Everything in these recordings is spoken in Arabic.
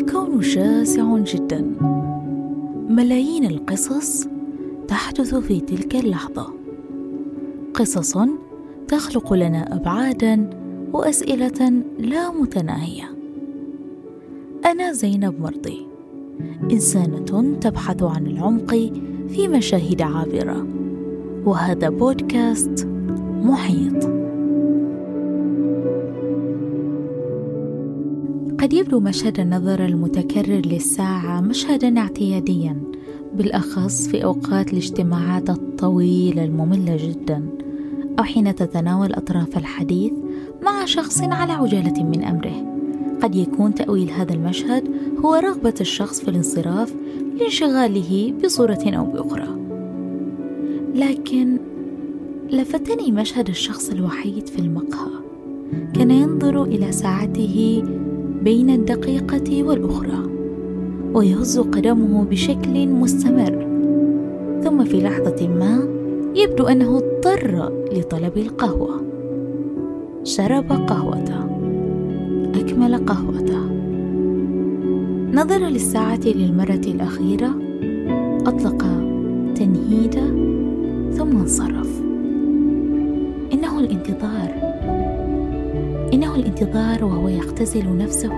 الكون شاسع جدا. ملايين القصص تحدث في تلك اللحظة. قصص تخلق لنا ابعادا وأسئلة لا متناهية. أنا زينب مرضي. إنسانة تبحث عن العمق في مشاهد عابرة. وهذا بودكاست محيط. قد يبدو مشهد النظر المتكرر للساعة مشهدا اعتياديا بالأخص في أوقات الاجتماعات الطويلة المملة جدا أو حين تتناول أطراف الحديث مع شخص على عجالة من أمره. قد يكون تأويل هذا المشهد هو رغبة الشخص في الانصراف لانشغاله بصورة أو بأخرى. لكن لفتني مشهد الشخص الوحيد في المقهى كان ينظر إلى ساعته بين الدقيقة والأخرى ويهز قدمه بشكل مستمر. ثم في لحظة ما يبدو أنه اضطر لطلب القهوة. شرب قهوته. أكمل قهوته. نظر للساعة للمرة الأخيرة. أطلق تنهيدة ثم انصرف. إنه الانتظار. إنه الانتظار وهو يختزل نفسه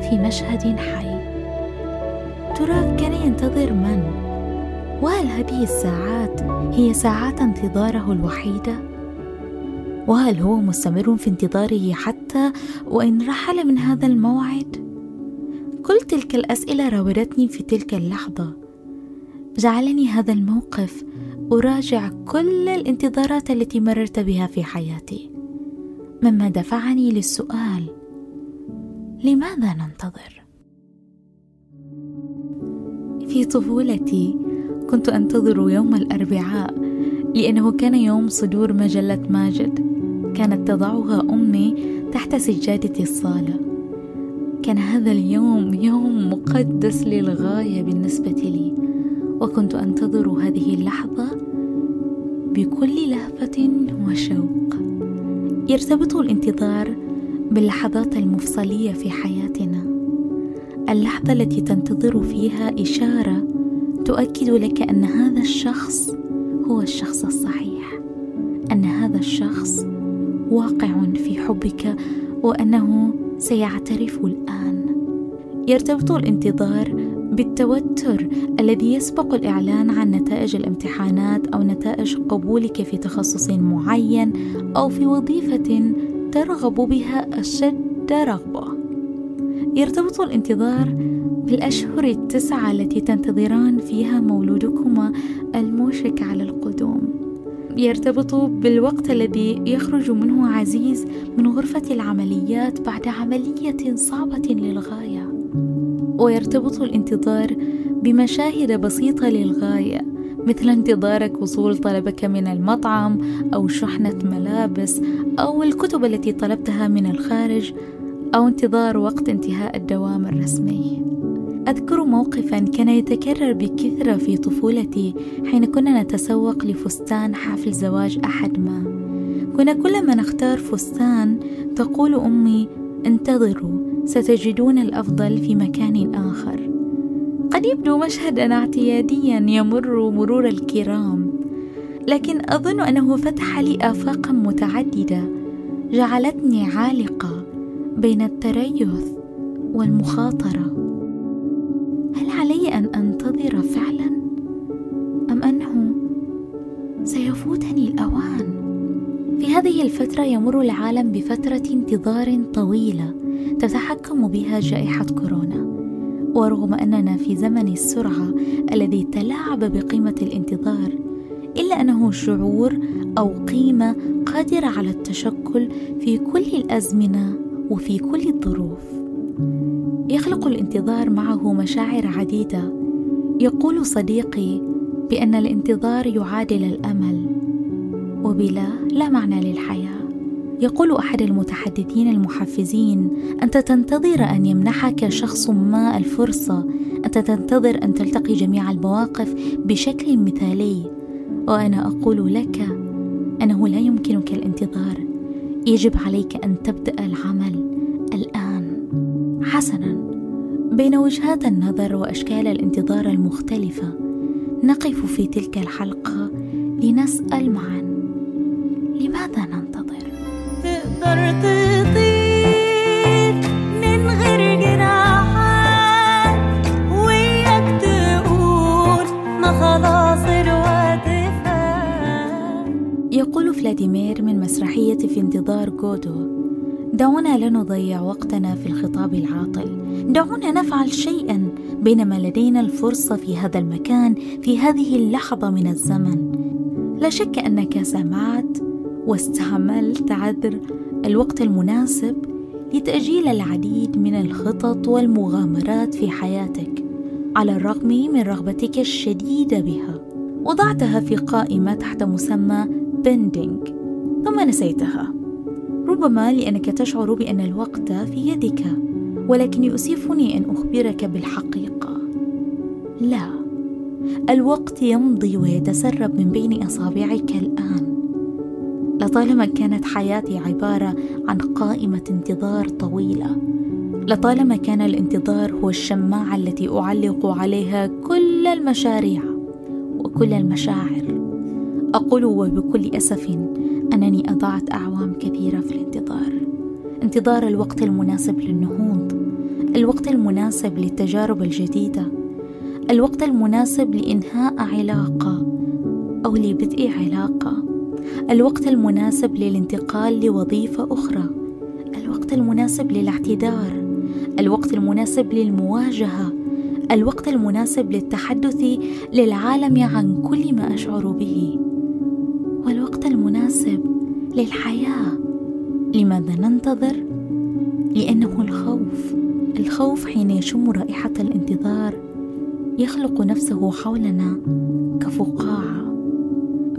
في مشهد حي. ترى كان ينتظر من؟ وهل هذه الساعات هي ساعات انتظاره الوحيدة؟ وهل هو مستمر في انتظاره حتى وإن رحل من هذا الموعد؟ كل تلك الأسئلة راودتني في تلك اللحظة. جعلني هذا الموقف أراجع كل الانتظارات التي مررت بها في حياتي. مما دفعني للسؤال لماذا ننتظر؟ في طفولتي كنت أنتظر يوم الأربعاء لأنه كان يوم صدور مجلة ماجد. كانت تضعها أمي تحت سجادة الصالة. كان هذا اليوم يوم مقدس للغاية بالنسبة لي وكنت أنتظر هذه اللحظة بكل لهفة وشوق. يرتبط الانتظار باللحظات المفصلية في حياتنا. اللحظة التي تنتظر فيها إشارة تؤكد لك أن هذا الشخص هو الشخص الصحيح أن هذا الشخص واقع في حبك وأنه سيعترف الآن. يرتبط الانتظار بالتوتر الذي يسبق الإعلان عن نتائج الامتحانات أو نتائج قبولك في تخصص معين أو في وظيفة ترغب بها أشد رغبة. يرتبط الانتظار بالأشهر التسعة التي تنتظران فيها مولودكما الموشك على القدوم. يرتبط بالوقت الذي يخرج منه عزيز من غرفة العمليات بعد عملية صعبة للغاية. ويرتبط الانتظار بمشاهد بسيطة للغاية مثل انتظارك وصول طلبك من المطعم أو شحنة ملابس أو الكتب التي طلبتها من الخارج أو انتظار وقت انتهاء الدوام الرسمي. أذكر موقفا كان يتكرر بكثرة في طفولتي حين كنا نتسوق لفستان حفل زواج أحد ما. كنا كلما نختار فستان تقول أمي انتظروا ستجدون الأفضل في مكان آخر. قد يبدو مشهدا اعتياديا يمر مرور الكرام لكن أظن أنه فتح لي افاقا متعددة جعلتني عالقة بين التريث والمخاطرة. هل علي أن أنتظر فعلا؟ أم أنه سيفوتني الأوان؟ في هذه الفترة يمر العالم بفترة انتظار طويلة تتحكم بها جائحة كورونا. ورغم أننا في زمن السرعة الذي تلاعب بقيمة الانتظار إلا أنه شعور أو قيمة قادرة على التشكل في كل الأزمنة وفي كل الظروف. يخلق الانتظار معه مشاعر عديدة. يقول صديقي بأن الانتظار يعادل الأمل. وبلا لا معنى للحياة. يقول أحد المتحدثين المحفزين أنت تنتظر أن يمنحك شخص ما الفرصة أنت تنتظر أن تلتقي جميع المواقف بشكل مثالي. وأنا أقول لك أنه لا يمكنك الانتظار. يجب عليك أن تبدأ العمل الآن. حسنا. بين وجهات النظر وأشكال الانتظار المختلفة نقف في تلك الحلقة لنسأل معا. لماذا ننتظر؟ يقول فلاديمير من مسرحية في انتظار جودو دعونا لا نضيع وقتنا في الخطاب العاطل. دعونا نفعل شيئا بينما لدينا الفرصة في هذا المكان في هذه اللحظة من الزمن. لا شك أنك سمعت واستعملت عذر الوقت المناسب لتأجيل العديد من الخطط والمغامرات في حياتك على الرغم من رغبتك الشديدة بها. وضعتها في قائمة تحت مسمى بندينج ثم نسيتها. ربما لأنك تشعر بأن الوقت في يدك ولكن يؤسفني أن أخبرك بالحقيقة. لا الوقت يمضي ويتسرب من بين أصابعك الآن. لطالما كانت حياتي عبارة عن قائمة انتظار طويلة لطالما كان الانتظار هو الشماعة التي أعلق عليها كل المشاريع وكل المشاعر. أقول وبكل أسف أنني أضعت أعوام كثيرة في الانتظار. انتظار الوقت المناسب للنهوض الوقت المناسب للتجارب الجديدة الوقت المناسب لإنهاء علاقة أو لبدء علاقة. الوقت المناسب للانتقال لوظيفة أخرى. الوقت المناسب للاعتذار. الوقت المناسب للمواجهة. الوقت المناسب للتحدث للعالم عن كل ما أشعر به. والوقت المناسب للحياة. لماذا ننتظر؟ لأنه الخوف. الخوف حين يشم رائحة الانتظار. يخلق نفسه حولنا كفقاعة.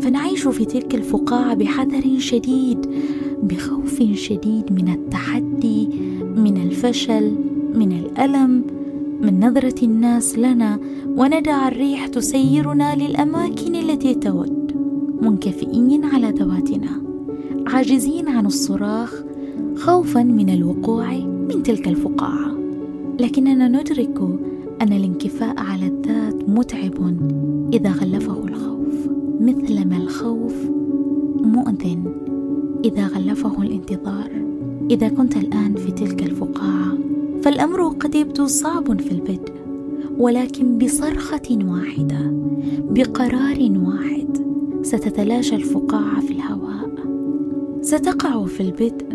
فنعيش في تلك الفقاعة بحذر شديد بخوف شديد من التحدي من الفشل من الألم. من نظرة الناس لنا وندع الريح تسيرنا للأماكن التي تود. منكفئين على ذواتنا عاجزين عن الصراخ خوفا من الوقوع من تلك الفقاعة. لكننا ندرك أن الانكفاء على الذات متعب إذا غلفه الخوف. مثلما الخوف مؤذن إذا غلفه الانتظار. إذا كنت الآن في تلك الفقاعة فالأمر قد يبدو صعب في البدء ولكن بصرخة واحدة بقرار واحد ستتلاشى الفقاعة في الهواء. ستقع في البدء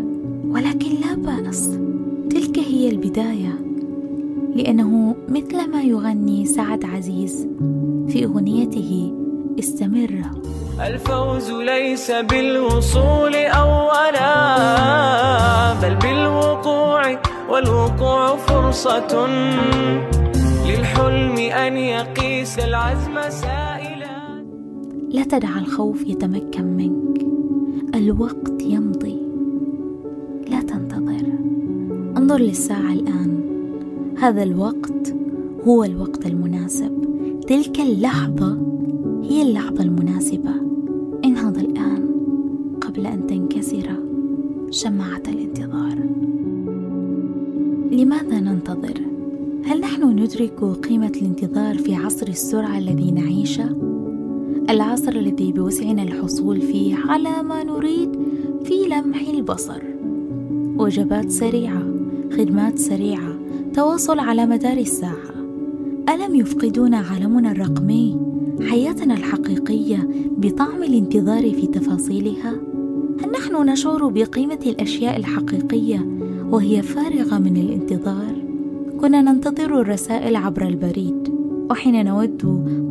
ولكن لا بأس. تلك هي البداية. لأنه مثل ما يغني سعد عزيز في أغنيته استمر. الفوز ليس بالوصول اولا بل بالوقوع والوقوع فرصة للحلم أن يقيس العزم سائلا. لا تدع الخوف يتمكن منك. الوقت يمضي. لا تنتظر. انظر للساعة الآن. هذا الوقت هو الوقت المناسب. تلك اللحظة هي اللحظة المناسبة. انهض الآن قبل أن تنكسر شمعة الانتظار. لماذا ننتظر؟ هل نحن ندرك قيمة الانتظار في عصر السرعة الذي نعيشه؟ العصر الذي بوسعنا الحصول فيه على ما نريد في لمح البصر. وجبات سريعة خدمات سريعة تواصل على مدار الساعة. ألم يفقدون عالمنا الرقمي؟ حياتنا الحقيقية بطعم الانتظار في تفاصيلها؟ هل نحن نشعر بقيمة الأشياء الحقيقية وهي فارغة من الانتظار؟ كنا ننتظر الرسائل عبر البريد وحين نود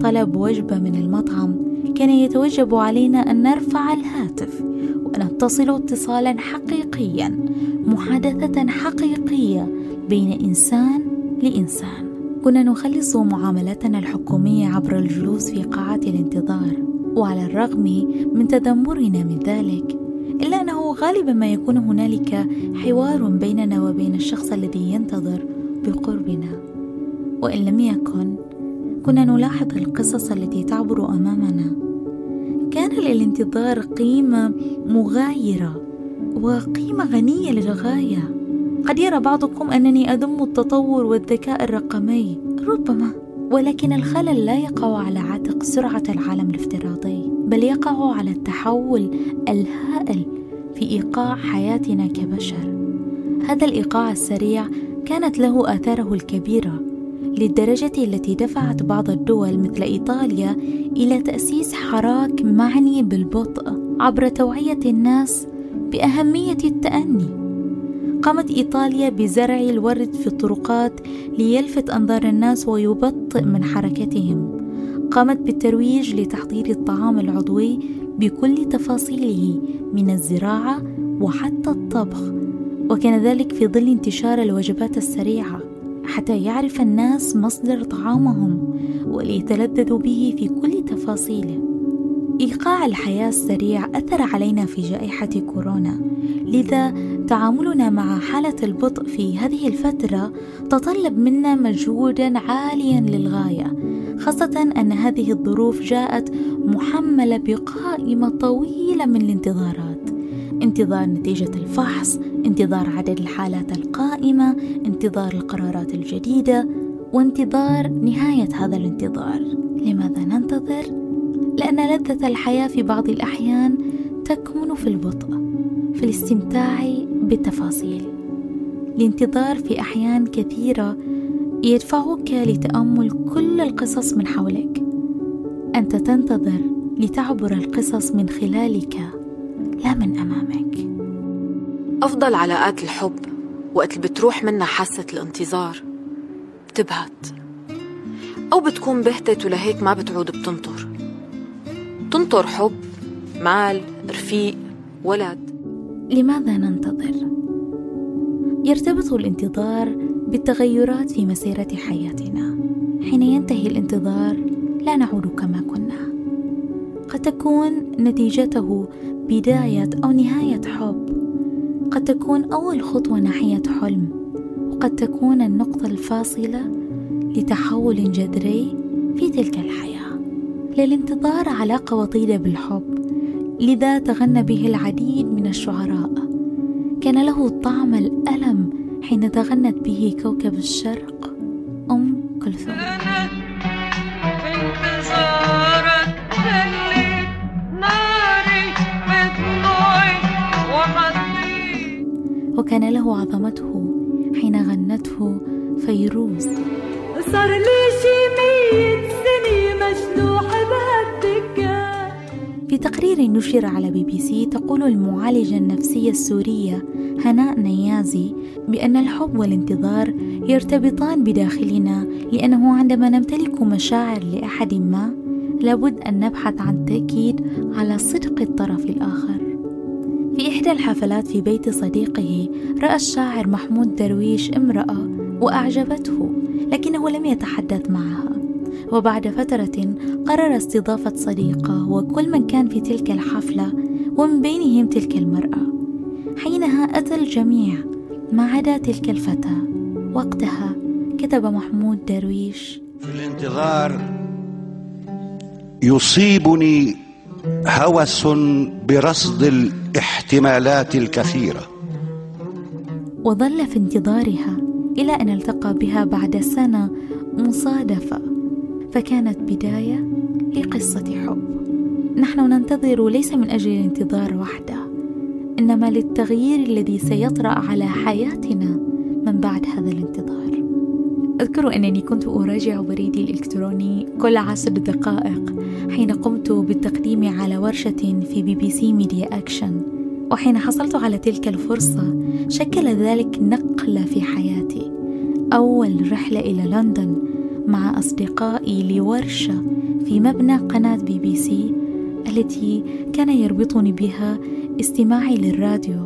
طلب وجبه من المطعم كان يتوجب علينا أن نرفع الهاتف ونتصل اتصالا حقيقيا محادثة حقيقية بين إنسان لإنسان. كنا نخلص معاملتنا الحكومية عبر الجلوس في قاعات الانتظار وعلى الرغم من تذمرنا من ذلك إلا أنه غالبا ما يكون هنالك حوار بيننا وبين الشخص الذي ينتظر بقربنا. وإن لم يكن كنا نلاحظ القصص التي تعبر أمامنا. كان للانتظار قيمة مغايرة وقيمة غنية للغاية. قد يرى بعضكم أنني أذم التطور والذكاء الرقمي. ربما. ولكن الخلل لا يقع على عاتق سرعة العالم الافتراضي بل يقع على التحول الهائل في إيقاع حياتنا كبشر. هذا الإيقاع السريع كانت له آثاره الكبيرة للدرجة التي دفعت بعض الدول مثل إيطاليا إلى تأسيس حراك معني بالبطء عبر توعية الناس بأهمية التأني. قامت إيطاليا بزرع الورد في الطرقات ليلفت أنظار الناس ويبطئ من حركتهم. قامت بالترويج لتحضير الطعام العضوي بكل تفاصيله من الزراعة وحتى الطبخ، وكان ذلك في ظل انتشار الوجبات السريعة. حتى يعرف الناس مصدر طعامهم وليتلذذوا به في كل تفاصيله إيقاع الحياة السريع أثر علينا في جائحة كورونا لذا تعاملنا مع حالة البطء في هذه الفترة تطلب منا مجهودا عاليا للغاية خاصة أن هذه الظروف جاءت محملة بقائمة طويلة من الانتظارات انتظار نتيجة الفحص، انتظار عدد الحالات القائمة، انتظار القرارات الجديدة، وانتظار نهاية هذا الانتظار. لماذا ننتظر؟ لأن لذة الحياة في بعض الأحيان تكمن في البطء، في الاستمتاع بالتفاصيل. الانتظار في أحيان كثيرة يدفعك لتأمل كل القصص من حولك. أنت تنتظر لتعبر القصص من خلالك لا من أمامك أفضل علاقات الحب وقت اللي بتروح منها حاسة الانتظار بتبهت أو بتكون بهتت ولهيك ما بتعود بتنطر تنطر حب مال رفيق ولد. لماذا ننتظر؟ يرتبط الانتظار بالتغيرات في مسيرة حياتنا. حين ينتهي الانتظار لا نعود كما كنا. قد تكون نتيجته بداية أو نهاية حب. قد تكون أول خطوة ناحية حلم. وقد تكون النقطة الفاصلة لتحول جذري في تلك الحياة. للانتظار علاقة وطيدة بالحب لذا تغنى به العديد من الشعراء. كان له طعم الألم حين تغنت به كوكب الشرق أم كلثوم. وكان له عظمته حين غنته فيروز. صار لي شي تقرير نشر على بي بي سي تقول المعالجة النفسية السورية هناء نيازي بأن الحب والانتظار يرتبطان بداخلنا لأنه عندما نمتلك مشاعر لأحد ما لابد أن نبحث عن تأكيد على صدق الطرف الآخر. في إحدى الحفلات في بيت صديقه رأى الشاعر محمود درويش امرأة وأعجبته لكنه لم يتحدث معها. وبعد فترة قرر استضافة صديقه وكل من كان في تلك الحفلة ومن بينهم تلك المرأة. حينها أتى الجميع ما عدا تلك الفتاة. وقتها كتب محمود درويش. في الانتظار يصيبني هوس برصد الاحتمالات الكثيرة. وظل في انتظارها إلى أن التقى بها بعد سنة مصادفة. فكانت بداية لقصة حب. نحن ننتظر ليس من أجل الانتظار وحده إنما للتغيير الذي سيطرأ على حياتنا من بعد هذا الانتظار. أذكر أنني كنت أراجع بريدي الإلكتروني كل عشر دقائق حين قمت بالتقديم على ورشة في BBC Media Action وحين حصلت على تلك الفرصة شكل ذلك نقلة في حياتي. أول رحلة إلى لندن مع أصدقائي لورشة في مبنى قناة بي بي سي التي كان يربطني بها استماعي للراديو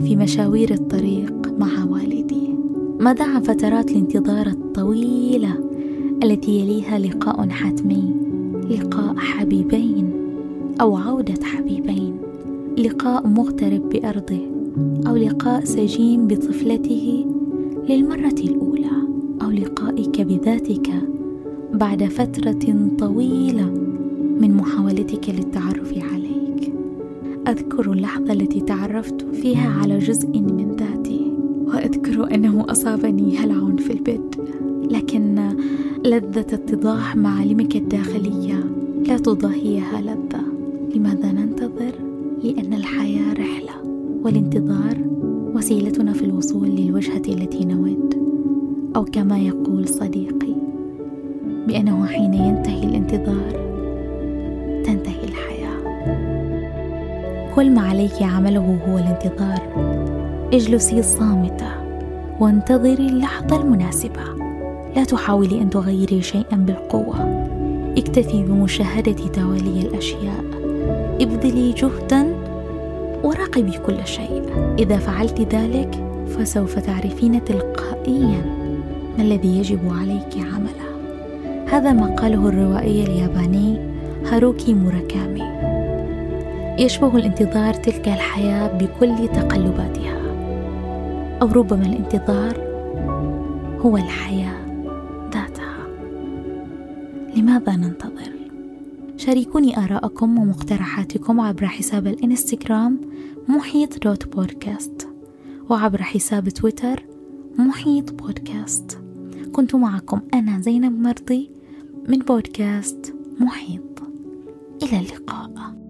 في مشاوير الطريق مع والدي. ماذا عن فترات الانتظار الطويلة التي يليها لقاء حتمي لقاء حبيبين أو عودة حبيبين لقاء مغترب بأرضه أو لقاء سجين بطفلته للمرة الأولى. أو لقائك بذاتك بعد فترة طويلة من محاولتك للتعرف عليك. أذكر اللحظة التي تعرفت فيها على جزء من ذاتي وأذكر أذكر أنه أصابني هلع في البدء لكن لذة اتضاح معالمك الداخلية لا تضاهيها لذة. لماذا ننتظر؟ لأن الحياة رحلة والانتظار وسيلتنا في الوصول للوجهة التي نود. أو كما يقول صديقي بأنه حين ينتهي الانتظار تنتهي الحياة. كل ما عليك عمله هو الانتظار. اجلسي صامتة وانتظري اللحظة المناسبة. لا تحاولي أن تغيري شيئا بالقوة. اكتفي بمشاهدة توالي الأشياء. ابذلي جهدا وراقبي كل شيء. إذا فعلت ذلك فسوف تعرفين تلقائيا ما الذي يجب عليك عمله. هذا ما قاله الروائي الياباني هاروكي موراكامي. يشبه الانتظار تلك الحياة بكل تقلباتها. أو ربما الانتظار هو الحياة ذاتها. لماذا ننتظر؟ شاركوني آراءكم ومقترحاتكم عبر حساب الإنستغرام محيط دوت بودكاست وعبر حساب تويتر محيط بودكاست. كنت معكم أنا زينب مرضي من بودكاست محيط. إلى اللقاء.